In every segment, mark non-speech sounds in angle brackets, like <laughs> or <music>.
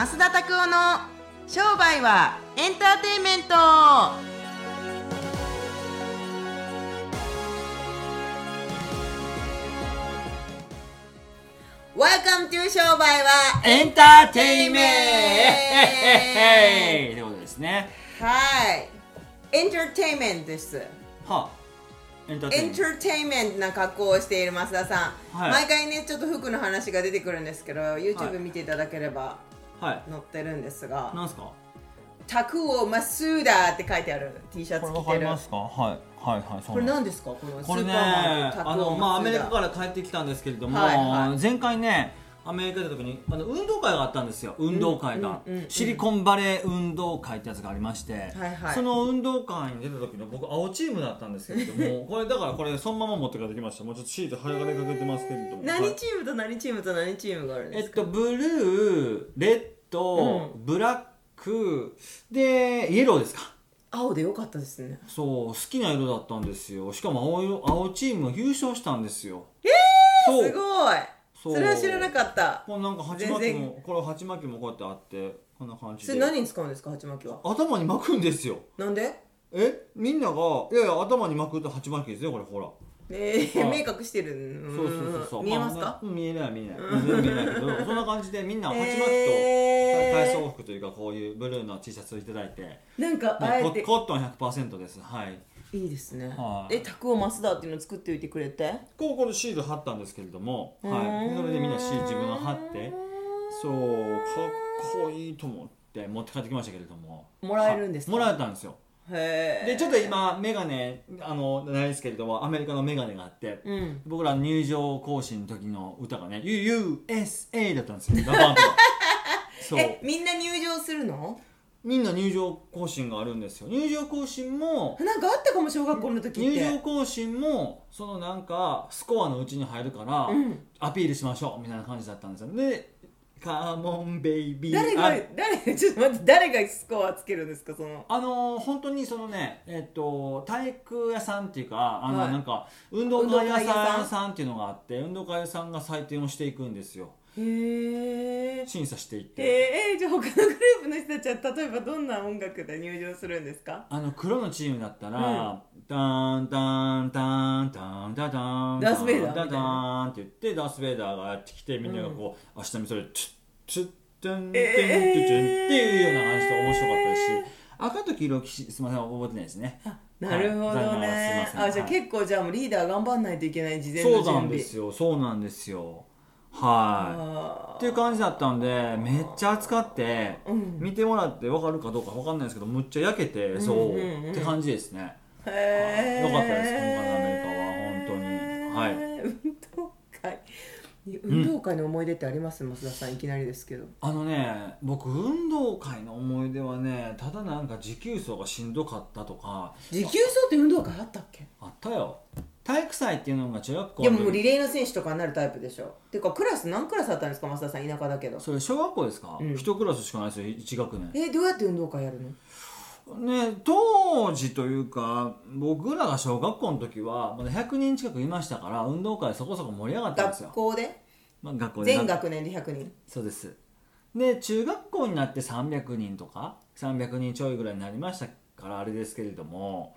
増田拓夫の商売はエンターテインメント。ワ e 商売はエンターテインメント。ということですね。はいエンターテインメント。ですは。エンターテインメントな格好をしている増田さん、はい。毎回ねちょっと服の話が出てくるんですけど YouTube 見ていただければ。はい。載ってるんですがなんすか「タクオマスーダ」って書いてある T シャツ着てる。かはい。はいはい、そうなんです。これ何ですか？このスこれね、ーパーマンタクオあの、まあ、アメリカから帰ってきたんですけれども、はいはい。前回ね、アメリカ行った時にあの運動会があったんですよ。運動会が、うんうんうん。シリコンバレー運動会ってやつがありまして、はいはい。その運動会に出た時の僕青チームだったんですけれども <laughs> これだからこれそのまま持って帰ってきました。もうちょっとシート剥がれかけてますけれども。ダ何はいチームと何チームと何チームがあるんですか、えっとブルーレッド、うブラックでイエローですか。青でよかったですね。そう好きな色だったんですよ。しかも青色青チーム優勝したんですよ。えー、すごいそれは知らなかった。これなんか鉢巻き全もこれ鉢巻きもこうやってあってこんな感じで。それ何に使うんですか鉢巻きは？頭に巻くんですよ。なんで？え？みんながいやいや頭に巻くと鉢巻きですよこれほら。えー、はい目隠してるんそうそうそうそう。見えますか、あ見えない見えない。見えないけどそんな感じでみんな鉢巻きとえー。体操服というかこういうブルーの T シャツをいただいて、ね、なんかあえて。ココットン100%です。はいいいですね、はい。えタクオマスダーっていうのを作っておいてくれて？こうこれシール貼ったんですけれども、はい、それでみんなシール自分が貼ってそうかっこいいと思って持って帰ってきましたけれども。もらえるんですか？はい。もらえたんですよ。へえでちょっと今メガネあのないですけれどもアメリカのメガネがあって、うん。僕ら入場行進の時の歌がね USA だったんですよ。<laughs> えみんな入場するの？みんな入場行進があるんですよ。入場行進もなんかあったかも小学校の時って。入場行進もそのなんかスコアのうちに入るから、うん。アピールしましょうみたいな感じだったんですよ。で「カモンベイビー」誰があ誰 <laughs> ちょっと待って誰がスコアつけるんですかその。あのー本当にそのねえっと体育屋さんっていうかあの、はい。なんか運動会屋さんっていうのがあって運動会屋さんが採点をしていくんですよ審査していって、えー、じゃあ他のグループの人たちは例えばどんな音楽で入場するんですか？あの黒のチームだったら「ダンダンダンダンダダンダースベイダーダンダン」って言ってダース・ベイダーがやってきてみんながこう足並みそれ「チュッチュッチュンチュンチュンチュン」っていうような感じで面白かったし赤と黄色きすみません覚えてないですね。なるほどね。すいあじゃあはい。結構じゃあもうリーダー頑張んないといけない事前の準備。そうなんですよ。そうなんですよはい。あっていう感じだったんでめっちゃ暑かって、うん。見てもらって分かるかどうか分かんないですけどむっちゃ焼けてそう、うんうんうん。って感じですね。ー。へえよかったです今回のアメリカは本当に。はい。運動会。運動会の思い出ってあります？増田さんいきなりですけど。あのね僕運動会の思い出はねただなんか持久走がしんどかったとか。持久走って運動会あったっけ？あったよ体育祭っていうのが中学校でももうリレーの選手とかになるタイプでしょ。っていうかクラス何クラスあったんですか増田さん田舎だけど。それ小学校ですか、うん。一クラスしかないですよ1学年。えどうやって運動会やるの？ね、当時というか僕らが小学校の時はまだ100人近くいましたから運動会そこそこ盛り上がったんですよ。学、校で？まあ、学校で。全学年で100人。そうです。で中学校になって300人とか300人ちょいぐらいになりましたからあれですけれども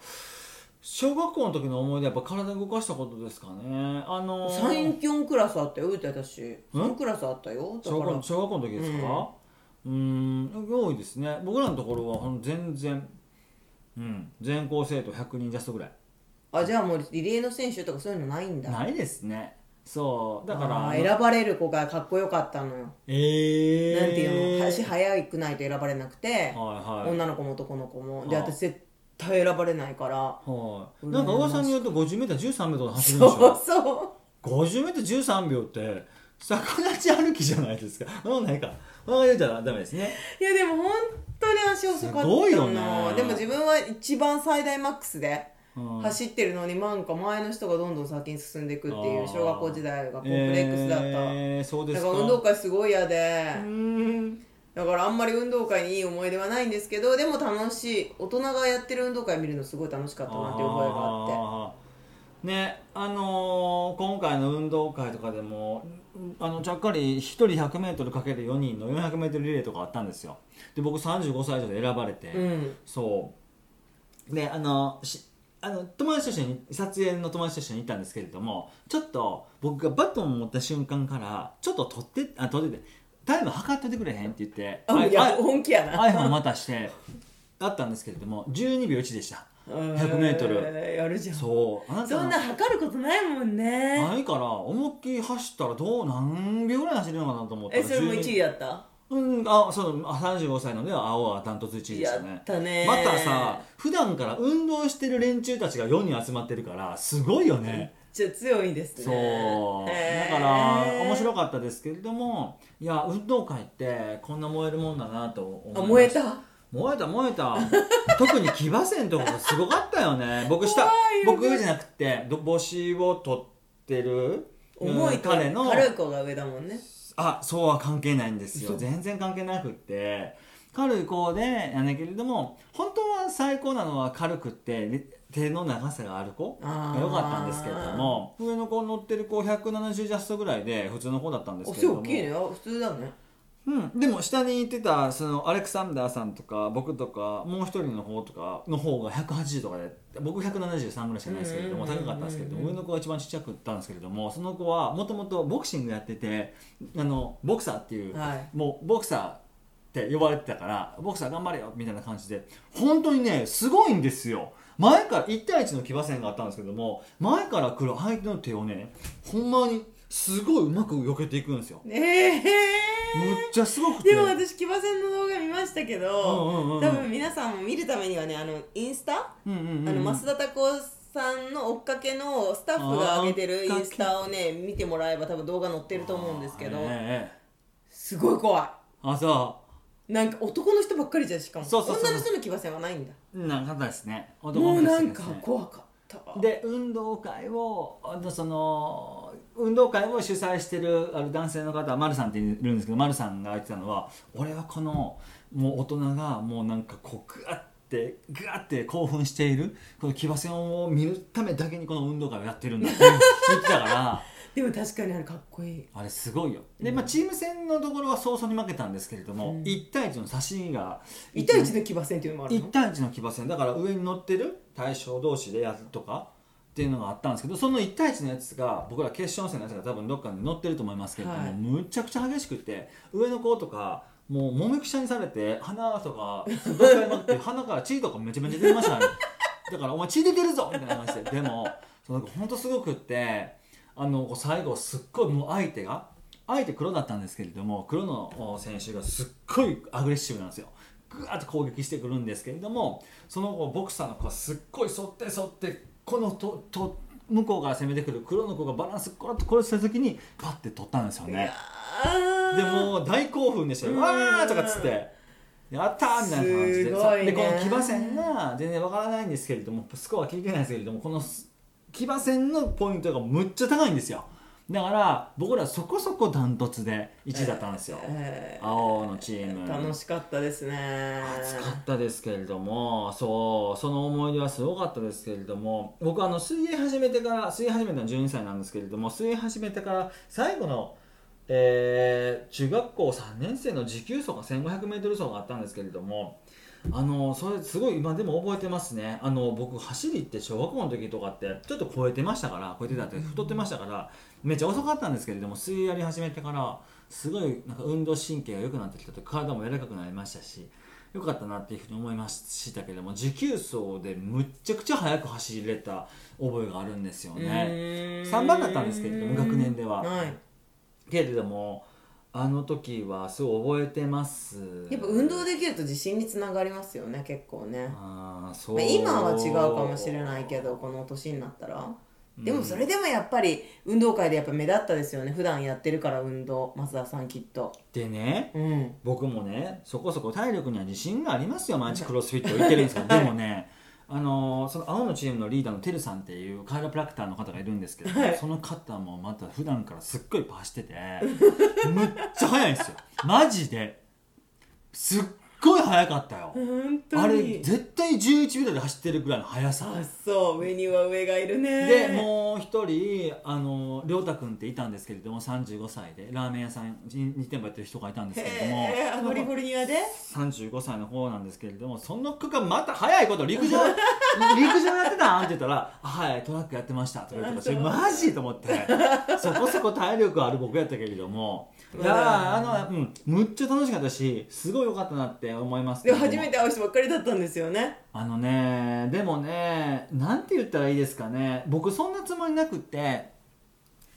小学校の時の思い出はやっぱ体動かしたことですかね。あのー。34クラスあったよって私。3クラスあったよ。だ小学小学校の時ですか？うーん。多いですね。僕らのところは全然うん。全校生徒100人ジャストぐらい。あじゃあもうリレーの選手とかそういうのないんだ。ないですね。そう。だから選ばれる子がかっこよかったのよ、えー、なんていうの？足速くないと選ばれなくて、はいはい。女の子も男の子も。ではあ。私絶対選ばれないから。はい、なんか噂によると 50m13 秒とか走るんでしそうょそう。50m13 秒って逆立ち歩きじゃないですか。そんなことないか。分かりじゃダメですね。いやでも本当に足遅かったのすごいよねでも自分は一番最大マックスでうん。走ってるのになんか前の人がどんどん先に進んでいくっていうあー。小学校時代がコンプレックスだった、えー、そうですか。だから運動会すごい嫌で。うーんだからあんまり運動会にいい思い出はないんですけどでも楽しい大人がやってる運動会見るのすごい楽しかったなっていう覚えがあって。ねあのー今回の運動会とかでもあのちゃっかり1人 100m×4 人の 400m リレーとかあったんですよ。で僕35歳以上で選ばれて、うん。そう。であのしあの友達と一緒に撮影の友達と一緒に行ったんですけれどもちょっと僕がバトンを持った瞬間からちょっと取ってあ取っててタイム測っててくれへんって言ってあいやあ本気やな。iPhone 渡してあったんですけれども12秒1でした。100メートル。ルやるじゃん。そう。あなたそんな測ることないもんね。ないから思いっきり走ったらどう何秒ぐらい走るのかなと思ったらえそれも12 1位やった？うんあそうあ35歳のでは青はダントツ1位でしやたねったね。またさ普段から運動してる連中たちが4人集まってるからすごいよねじゃ強いですね。そう。だから面白かったですけれどもいや運動会ってこんな燃えるもんだなと思い燃えた？燃えた燃えた。<laughs> 特に騎馬戦とかがすごかったよね。<laughs> 僕下怖いよね。僕じゃなくてど帽子を取ってる重いと彼の軽い子が上だもんね。あそうは関係ないんですよ。嘘全然関係なくって軽い子でやねんけれども本当は最高なのは軽くってね手の長さがある子が良かったんですけれども上の子乗ってる子170ジャストぐらいで普通の子だったんですおけれども。背大きいね。あ普通だね。うん、でも下にいてたそのアレクサンダーさんとか僕とかもう一人の方とかの方が180とかで僕173ぐらいしかないですけれども高かったんですけれども上の子が一番ちっちゃくったんですけれどもその子はもともとボクシングやっててあのボクサーっていう、はい。もうボクサーって呼ばれてたからボクサー頑張れよみたいな感じで本当にねすごいんですよ前から1対1の騎馬戦があったんですけども前から来る相手の手をねほんまにすごいうまく避けていくんですよ。ええむっちゃすごくて。でも私騎馬戦の動画見ましたけど、うんうんうんうん。多分皆さんも見るためにはねあのインスタ、うんうんうんあの増田拓夫さんの追っかけのスタッフが上げてるインスタをね見てもらえば多分動画載ってると思うんですけど、ええええすごい怖い。あそなんか男の人ばっかりじゃんしかも。そうそうそう女の人の騎馬戦はないんだ。うなかったですね。も男の人うなんかですね怖かった。で運動会をあのその運動会を主催してるある男性の方は丸さんっているんですけど丸さんが言ってたのは俺はこのもう大人がもうなんかこうグワッてグワッて興奮しているこの騎馬戦を見るためだけにこの運動会をやってるんだって言ってたからでも確かにあれかっこいい。あれすごいよ。で、まあ、チーム戦のところは早々に負けたんですけれども、うん。1対1の差しが1対1の騎馬戦っていうのもあるの？1対1の騎馬戦。だから上に乗ってる対象同士でやるとかっていうのがあったんですけどその1対1のやつが僕ら決勝戦のやつが多分どっかに乗ってると思いますけれども、はい。むちゃくちゃ激しくって上の子とかもうもみくちゃにされて鼻とかどっかになって鼻から血とかめちゃめちゃ出てましたね。だから「お前血出てるぞ!」みたいな感じで。でもその本当すごくってあの最後すっごいもう相手が相手黒だったんですけれども黒のお選手がすっごいアグレッシブなんですよ。ぐわっと攻撃してくるんですけれどもその後ボクサーの子がすっごい沿って沿ってこのとと向こうから攻めてくる黒の子がバランスコロッと殺した時にパッて取ったんですよね。でもう大興奮でしたよ「うん。わー!」とかっつって「やったー!」みたいな感じで。でこの騎馬戦が全然わからないんですけれどもスコアは聞いてないんですけれどもこの騎馬戦のポイントがむっちゃ高いんですよ。だから僕らそこそこダントツで1位だったんですよ、えー青のチーム。楽しかったですね。暑かったですけれどもそうその思い出はすごかったですけれども僕あの水泳始めてから水泳始めたのは12歳なんですけれども水泳始めてから最後の、えー中学校3年生の持久走が 1500m 走があったんですけれどもあのそれすごい今でも覚えてますね。あの僕走りって小学校の時とかってちょっと超えてましたから超えてたって太ってましたからめっちゃ遅かったんですけれども水泳やり始めてからすごいなんか運動神経が良くなってきたと体も柔らかくなりましたし良かったなっていうふうに思いましたけれども持久走でむっちゃくちゃ速く走れた覚えがあるんですよね。3番だったんですけれども学年では。はい。けれどもあの時はすごい覚えてます。やっぱ運動できると自信につながりますよね結構ね、あーそう。まあ、今は違うかもしれないけどこの年になったら。でもそれでもやっぱり運動会でやっぱ目立ったですよね。普段やってるから運動。増田さんきっと。でねうん。僕もねそこそこ体力には自信がありますよ。毎日クロスフィット行ってるんですけど <laughs> でもねあのーその青のチームのリーダーのてるさんっていうカイロプラクターの方がいるんですけど、はい。その方もまた普段からすっごい走っててむっちゃ速いんですよ。マジで。すっごい速かったよ。本当に。あれ絶対11秒で走ってるぐらいの速さ。あそう。上には上がいるね。でもう一人あの亮太君っていたんですけれども35歳でラーメン屋さんに2店舗やってる人がいたんですけれども。へえカリフォルニアで35歳の方なんですけれどもその区間また早いこと陸上 <laughs> 陸上やってたん？って言ったら「あはいトラックやってました」とか言ってマジと思って。そこそこ体力ある僕やったけれども。いやーあの、うん、むっちゃ楽しかったしすごい良かったなって思いますけでも。初めて会う人ばっかりだったんですよね。あのねでもねなんて言ったらいいですかね。僕そんなつもりなくって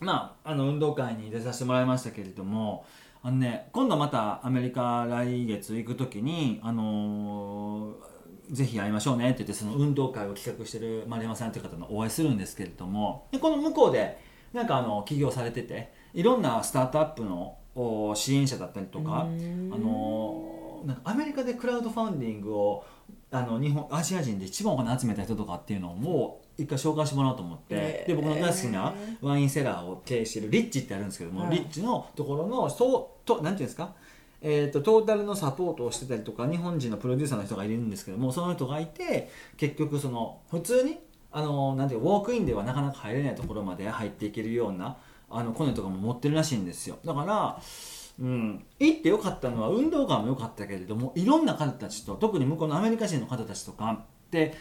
まああの運動会に出させてもらいましたけれどもあのね今度またアメリカ来月行く時にあのーぜひ会いましょうねって言ってその運動会を企画してる丸山さんという方のお会いするんですけれどもでこの向こうでなんかあの起業されてていろんなスタートアップのお支援者だったりとかあのなんかアメリカでクラウドファンディングをあの日本アジア人で一番お金集めた人とかっていうのをもう一回紹介してもらおうと思って、へーで僕の大好きなワインセラーを経営してるリッチってあるんですけども、はい。リッチのところのそうとなんていうんですか？えー、とトータルのサポートをしてたりとか日本人のプロデューサーの人がいるんですけどもその人がいて結局その普通にあのなんていうかウォークインではなかなか入れないところまで入っていけるようなあのコネとかも持ってるらしいんですよ。だからうん、行ってよかったのは運動会も良かったけれどもいろんな方たちと特に向こうのアメリカ人の方たちとかって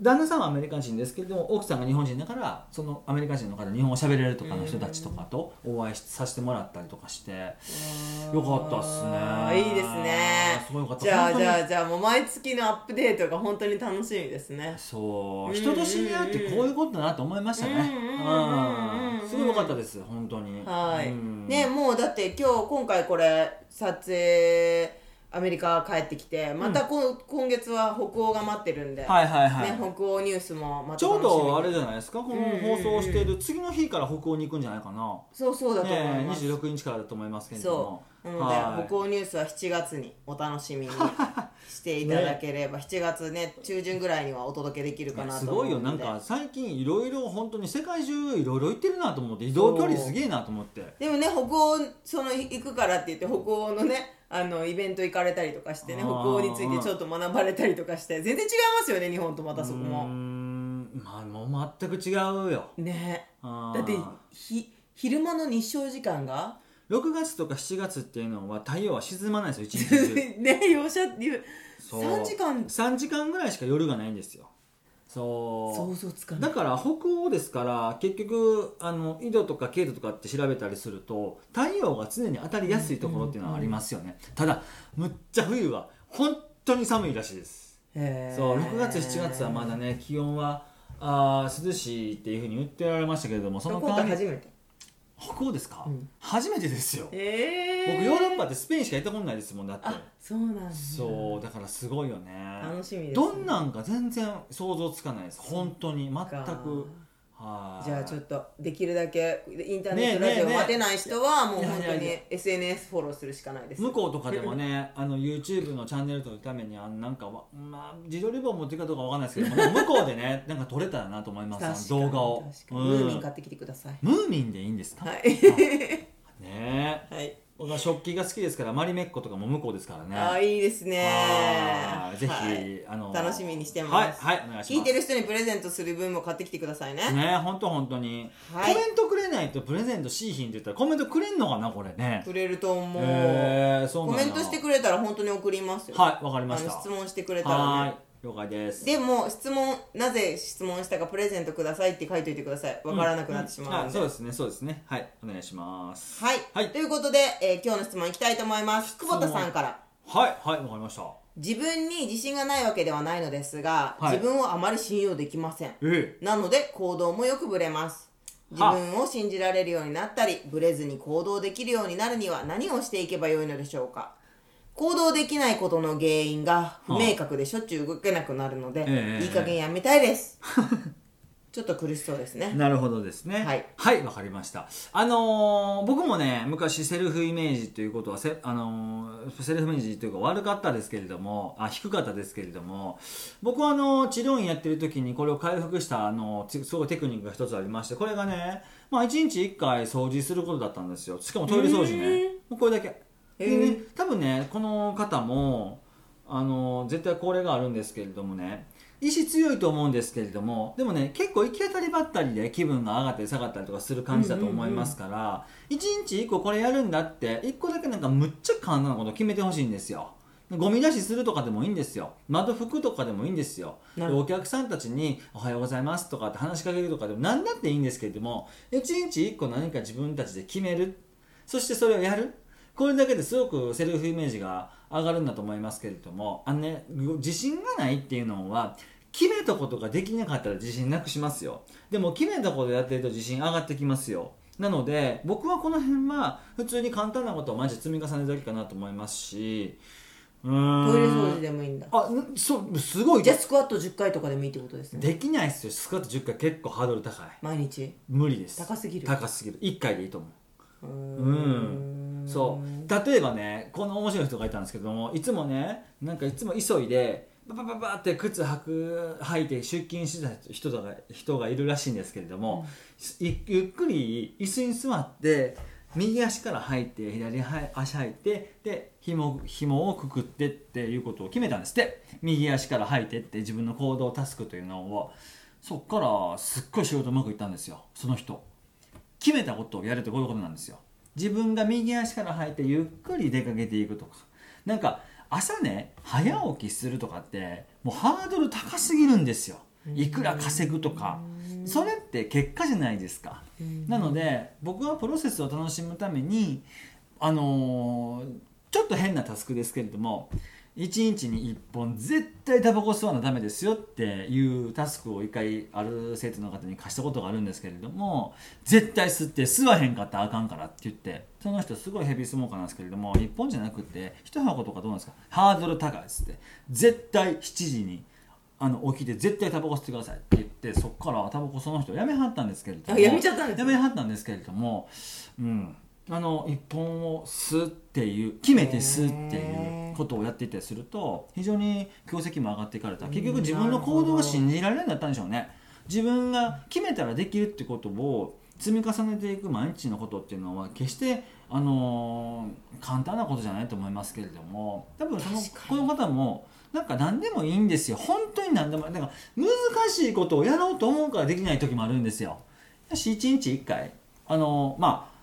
旦那さんはアメリカ人ですけれども奥さんが日本人だからそのアメリカ人の方日本語喋れるとかの人たちとかとお会いさせてもらったりとかしてよかったっすね。いいですね。すごいよかった。じゃあじゃあじゃあもう毎月のアップデートが本当に楽しみですね。そう。うん人と知り合うってこういうことだなと思いましたね。うんうんうんうんうんすごい良かったです本当に。はい、うん。ねもうだって今日今回これ撮影アメリカ帰ってきてまたこ、今月は北欧が待ってるんで、はいはいはい、ね、北欧ニュースもまたちょうどあれじゃゃないですか？この放送している次の日から北欧に行くんじゃないかな。そうそうだと思います、26日からだと思いますけれどそもうなので、はい。北欧ニュースは7月にお楽しみに <laughs> していただければ、7月ね中旬ぐらいにはお届けできるかなすと思うので。ごいよ。なんか最近いろいろ本当に世界中いろいろ行ってるなと思って移動距離すげえなと思って。でもね北欧その行くからって言って北欧のねあのイベント行かれたりとかしてね北欧についてちょっと学ばれたりとかして全然違いますよね日本とまたそこも。ん。まあもう全く違うよ。ね。だってひ昼間の日照時間が？6月とか7月っていうのは太陽は沈まないですよ一日中。<laughs> ね容赦っていうそう。3時間。3時間ぐらいしか夜がないんですよそう。想像つかない。だから北欧ですから結局あの緯度とか経度とかって調べたりすると太陽が常に当たりやすいところっていうのはありますよね、ただむっちゃ冬は本当に寒いらしいです。そう6月7月はまだね気温はあー涼しいっていうふうに言ってられましたけれどもその今代わり回初めて北欧ですか、うん。初めてですよ。え。僕ヨーロッパってスペインしか行ったことないですもんだって。あそうなんだ。そうだからすごいよね。楽しみですね。どんなんか全然想像つかないです。本当に。全く。はいじゃあちょっとできるだけインターネットラジオ待てない人はもう本当に SNS フォローするしかないです。向こうとかでもねあの YouTube のチャンネル撮るためにあのなんかわまあ自撮り棒持っていくかどうかわかんないですけど向こうでねなんか撮れたらなと思います。動画を。うんムーミン買ってきてください。ムーミンでいいんですか、はい。ねえ。はい僕は食器が好きですからマリメッコとかも向こうですからね。あーいいですね。はい。ぜひ、はい。あの楽しみにしてます。はいはいお願いします。聞いてる人にプレゼントする分も買ってきてくださいね。ね本当本当に、はい。コメントくれないとプレゼントしいひんって言ったらコメントくれんのかなこれね。くれると思う、へーそうコメントしてくれたら本当に送りますよ。はいわかりました。質問してくれたらね了解です。でも質問なぜ質問したかプレゼントくださいって書いといてください。わからなくなってしまうので、あそうですねそうですね。はい。お願いします。はい、はい。ということで、えー今日の質問いきたいと思います。久保田さんから。はい。はいわかりました。自分に自信がないわけではないのですが、はい。自分をあまり信用できません。えなので行動もよくぶれます。自は分を信じられるようになったりぶれずに行動できるようになるには何をしていけばよいのでしょうか行動できないことの原因が不明確でしょ？っちゅう動けなくなるので、ええいい加減やめたいです。<laughs> ちょっと苦しそうですね。なるほどですね。はい。はいわかりました。あのー僕もね昔セルフイメージということはせあのーセルフイメージというか悪かったですけれどもあ低かったですけれども僕はあのー治療院やってる時にこれを回復したあのすごいテクニックが一つありましてこれがねまあ1日1回掃除することだったんですよ。しかもトイレ掃除ね。もうこれだけでね多分ねこの方もあの絶対これがあるんですけれどもね意志強いと思うんですけれどもでもね結構行き当たりばったりで気分が上がったり下がったりとかする感じだと思いますから、一日一個これやるんだって一個だけなんかむっちゃ簡単なこと決めてほしいんですよ。ゴミ出しするとかでもいいんですよ。窓拭くとかでもいいんですよ。お客さんたちに「おはようございます」とかって話しかけるとかでも何だっていいんですけれども一日一個何か自分たちで決める。そしてそれをやるこれだけですごくセルフイメージが上がるんだと思いますけれどもあのね自信がないっていうのは決めたことができなかったら自信なくしますよ。でも決めたことやってると自信上がってきますよ。なので僕はこの辺は普通に簡単なことをマジ積み重ねるだけかなと思いますしトイレ掃除でもいいんだ。あんそうすごい。じゃあスクワット10回とかでもいいってことですね。できないっすよ。スクワット10回結構ハードル高い。毎日？無理です。高すぎる。高すぎる。1回でいいと思う。うんそう。例えばねこの面白い人がいたんですけどもいつもねなんかいつも急いでババババって靴履く履いて出勤してた人が人がいるらしいんですけれども、いゆっくり椅子に座って右足から履いて左足履いてで紐紐をくくってっていうことを決めたんです。って右足から履いてって自分の行動タスクというのをそっからすっごい仕事うまくいったんですよ。その人。決めたことをやるってこういうことなんですよ自分が右足から履いてゆっくり出かけていくとか。なんか朝ね早起きするとかってもうハードル高すぎるんですよ。いくら稼ぐとか。それって結果じゃないですか。なので僕はプロセスを楽しむためにあのーちょっと変なタスクですけれども1日に1本絶対タバコ吸わなダメですよっていうタスクを1回ある生徒の方に貸したことがあるんですけれども絶対吸って吸わへんかったらあかんからって言ってその人すごいヘビースモーカーなんですけれども1本じゃなくて1箱とかどうなんですか？ハードル高いですって。絶対7時にあの起きて絶対タバコ吸ってくださいって言ってそこからタバコその人やめはったんですけれどもあやめちゃったんですね。やめはったんですけれどもうんあの一本を吸うっていう決めて吸うっていうことをやっていったりすると非常に業績も上がっていかれた。結局自分の行動が信じられるようになったんでしょうね。自分が決めたらできるってことを積み重ねていく毎日のことっていうのは決してあのー簡単なことじゃないと思いますけれども多分そのこの方もなんか何でもいいんですよ。本当に何でもなんか難しいことをやろうと思うからできない時もあるんですよ。よし1日1回。あのまあ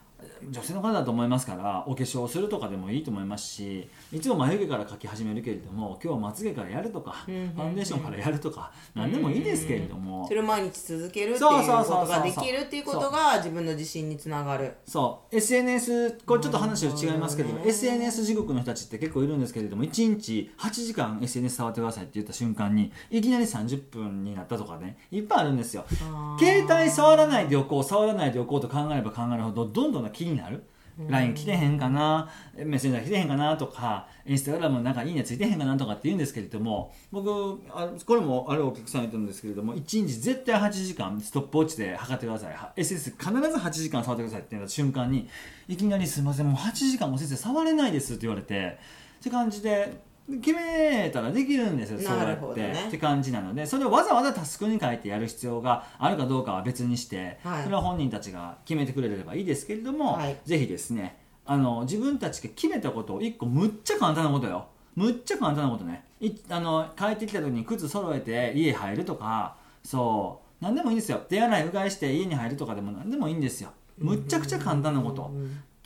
女性の方だと思いますからお化粧をするとかでもいいと思いますしいつも眉毛から描き始めるけれども今日はまつげからやるとかファンデーションからやるとか何でもいいですけれども。それを毎日続けるっていうそうそうことができるっていうことが自分の自信につながる。そう。SNS これちょっと話は違いますけれど SNS 地獄の人たちって結構いるんですけれども1日8時間 SNS 触ってくださいって言った瞬間にいきなり30分になったとかねいっぱいあるんですよ。携帯触らないでおこう触らないでおこうと考えれば考えるほどどんどんな気になる？LINE 来てへんかな？メッセンジャー来てへんかな？とかインスタグラムなんかいいねついてへんかな？とかって言うんですけれども僕あこれもあるお客さんいたんですけれども1日絶対8時間ストップウォッチで測ってください。は SS 必ず8時間触ってくださいって言った瞬間にいきなり「すいませんもう8時間も先生触れないです」って言われてって感じで決めたらできるんですよそうなやって、ねって感じなので。それをわざわざタスクに書いてやる必要があるかどうかは別にして、はい。それは本人たちが決めてくれればいいですけれども、はい。ぜひですねあの自分たちが決めたことを一個むっちゃ簡単なことよ。むっちゃ簡単なことね。いあの帰ってきた時に靴揃えて家入るとかそう。何でもいいんですよ。手洗いうがいして家に入るとかでも何でもいいんですよ。むっちゃくちゃ簡単なこと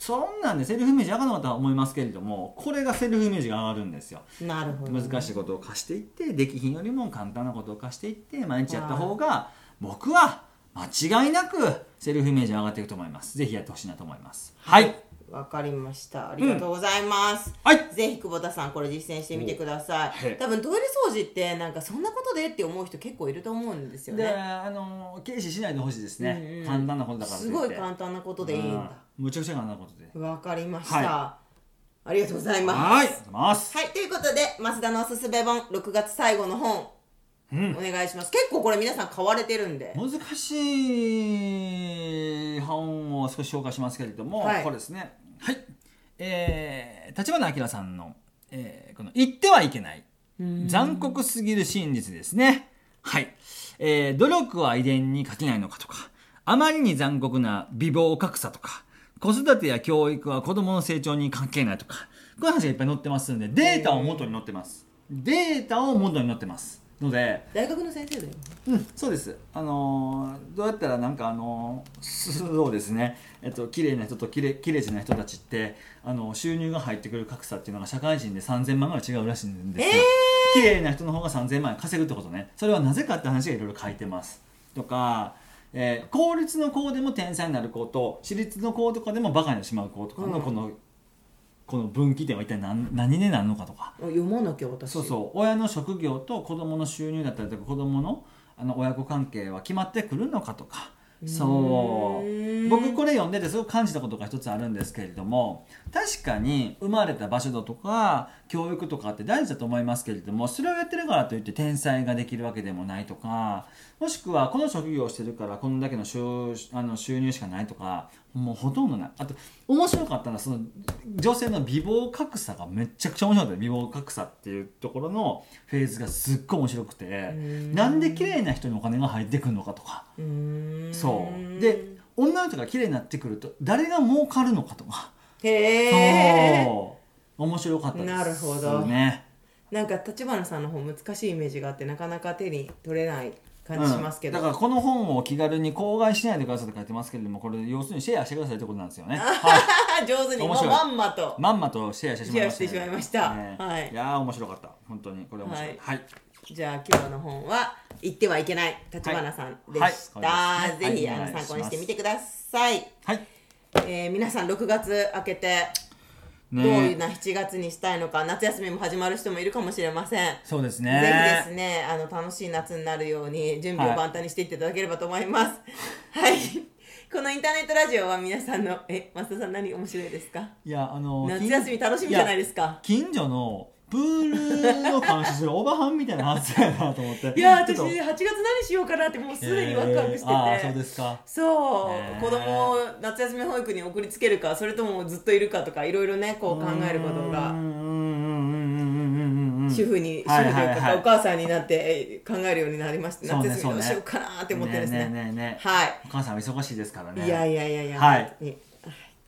そんなんでセルフイメージ上がらなかとは思いますけれどもこれがセルフイメージが上がるんですよ。なるほど。難しいことを貸していってできひんよりも簡単なことを貸していって毎日やった方が僕は間違いなくセルフイメージ上がっていくと思います。ぜひやってほしいなと思います。はい。わかりました。ありがとうございます、はい。ぜひ久保田さんこれ実践してみてください。多分トイレ掃除ってなんかそんなことでって思う人結構いると思うんですよでねあの軽視しないでほしいですね、うんうん。簡単なことだからとすごい簡単なことでいいんだ。うんむちゃくちゃ簡単なことで。わかりました、はありがとうございます。はいはい、ということで、増田のおすすめ本、6月最後の本、うん。お願いします。結構これ皆さん買われてるんで。難しい本を少し紹介しますけれども、はい。これですね。はい。えー、立花明さんの、えーこの「言ってはいけない残酷すぎる真実」ですね。はい、えー努力は遺伝に書けないのかとかあまりに残酷な美貌格差とか子育てや教育は子供の成長に関係ないとかこういう話がいっぱい載ってますんでデータを元に載ってますデータを元に載ってますので大学の先生だようん、そうです。あのーどうやったらなんかあのーそうですね。えっと綺麗な人と綺麗綺麗じゃない人たちってあの収入が入ってくる格差っていうのが社会人で3000万ぐらい違うらしいんですよ。綺麗な人の方が3000万円稼ぐってことね。それはなぜかって話がいろいろ書いてます。とか。えー公立の子でも天才になる子と私立の子とかでもバカにしまう子とかうん。のこの、この分岐点は一体何何になるのかとか。読まなきゃ私。そうそう。親の職業と子供の収入だったりとか子供のあの親子関係は決まってくるのかとか。そう。僕これ読んでてすごく感じたことが一つあるんですけれども確かに生まれた場所だとか教育とかって大事だと思いますけれどもそれをやってるからといって天才ができるわけでもないとかもしくはこの職業をしてるからこんだけの収あの収入しかないとかもうほとんどない。あと面白かったのはその女性の美貌格差がめちゃくちゃ面白かった。美貌格差っていうところのフェーズがすっごい面白くてん。なんで綺麗な人にお金が入ってくるのかとか。そう。で女の人が綺麗になってくると誰が儲かるのかとか。へえ。面白かったですなるほど。ねなんか立花さんの方難しいイメージがあってなかなか手に取れない感じしますけど、うんだからこの本を気軽に口外しないでくださいって書いてますけれどもこれ要するにシェアしてくださいってことなんですよね、はい、上手に。まんまとまんまと。シェアしてしまいました、シェアしてしまいました。ねはいいやー面白かった。本当に。これ面白い。はい。はい、じゃあ今日の本は言ってはいけない。立花さんでした、はい。はい。ぜひ、あの参考にしてみてください、はい。えー皆さん6月明けてどういうな7月にしたいのか、夏休みも始まる人もいるかもしれません。そうですぜねひですねあの楽しい夏になるように準備を万端にしていっていただければと思います。はい、このインターネットラジオは皆さんのえ増田さん何面白いですか？いやあの夏休み楽しみじゃないですか。近所のプールの監視するおばはんみたいな発想やなと思って。いや私ちょっ8と月何しようかなってもうすでにワクワクして。て、えーそうですか。そう、ねえ子供を夏休み保育に送りつけるかそれともずっといるかとかいろいろねこう考えることが。うんうんうんうんうんうんうん主婦に、はい主婦といお母さんになってえー考えるようになりましてね夏休みどうしようかなって思ってですね。ねえねはい。お母さんは忙しいですからね。いやいやいやいや、はい。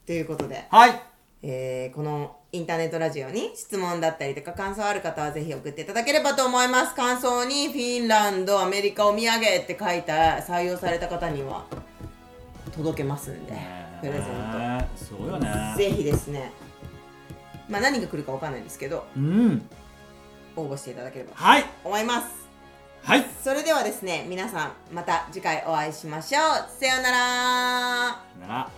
ということで、はいえーこのインターネットラジオに質問だったりとか感想ある方はぜひ送っていただければと思います。感想にフィンランドアメリカお土産って書いた採用された方には届けますんでプレゼンント。すごいよねトぜひですね。まあ何が来るかわかんないんですけどうん。応募していただければとはい。思います。はい。それではですね皆さんまた次回お会いしましょう。さようなら。なら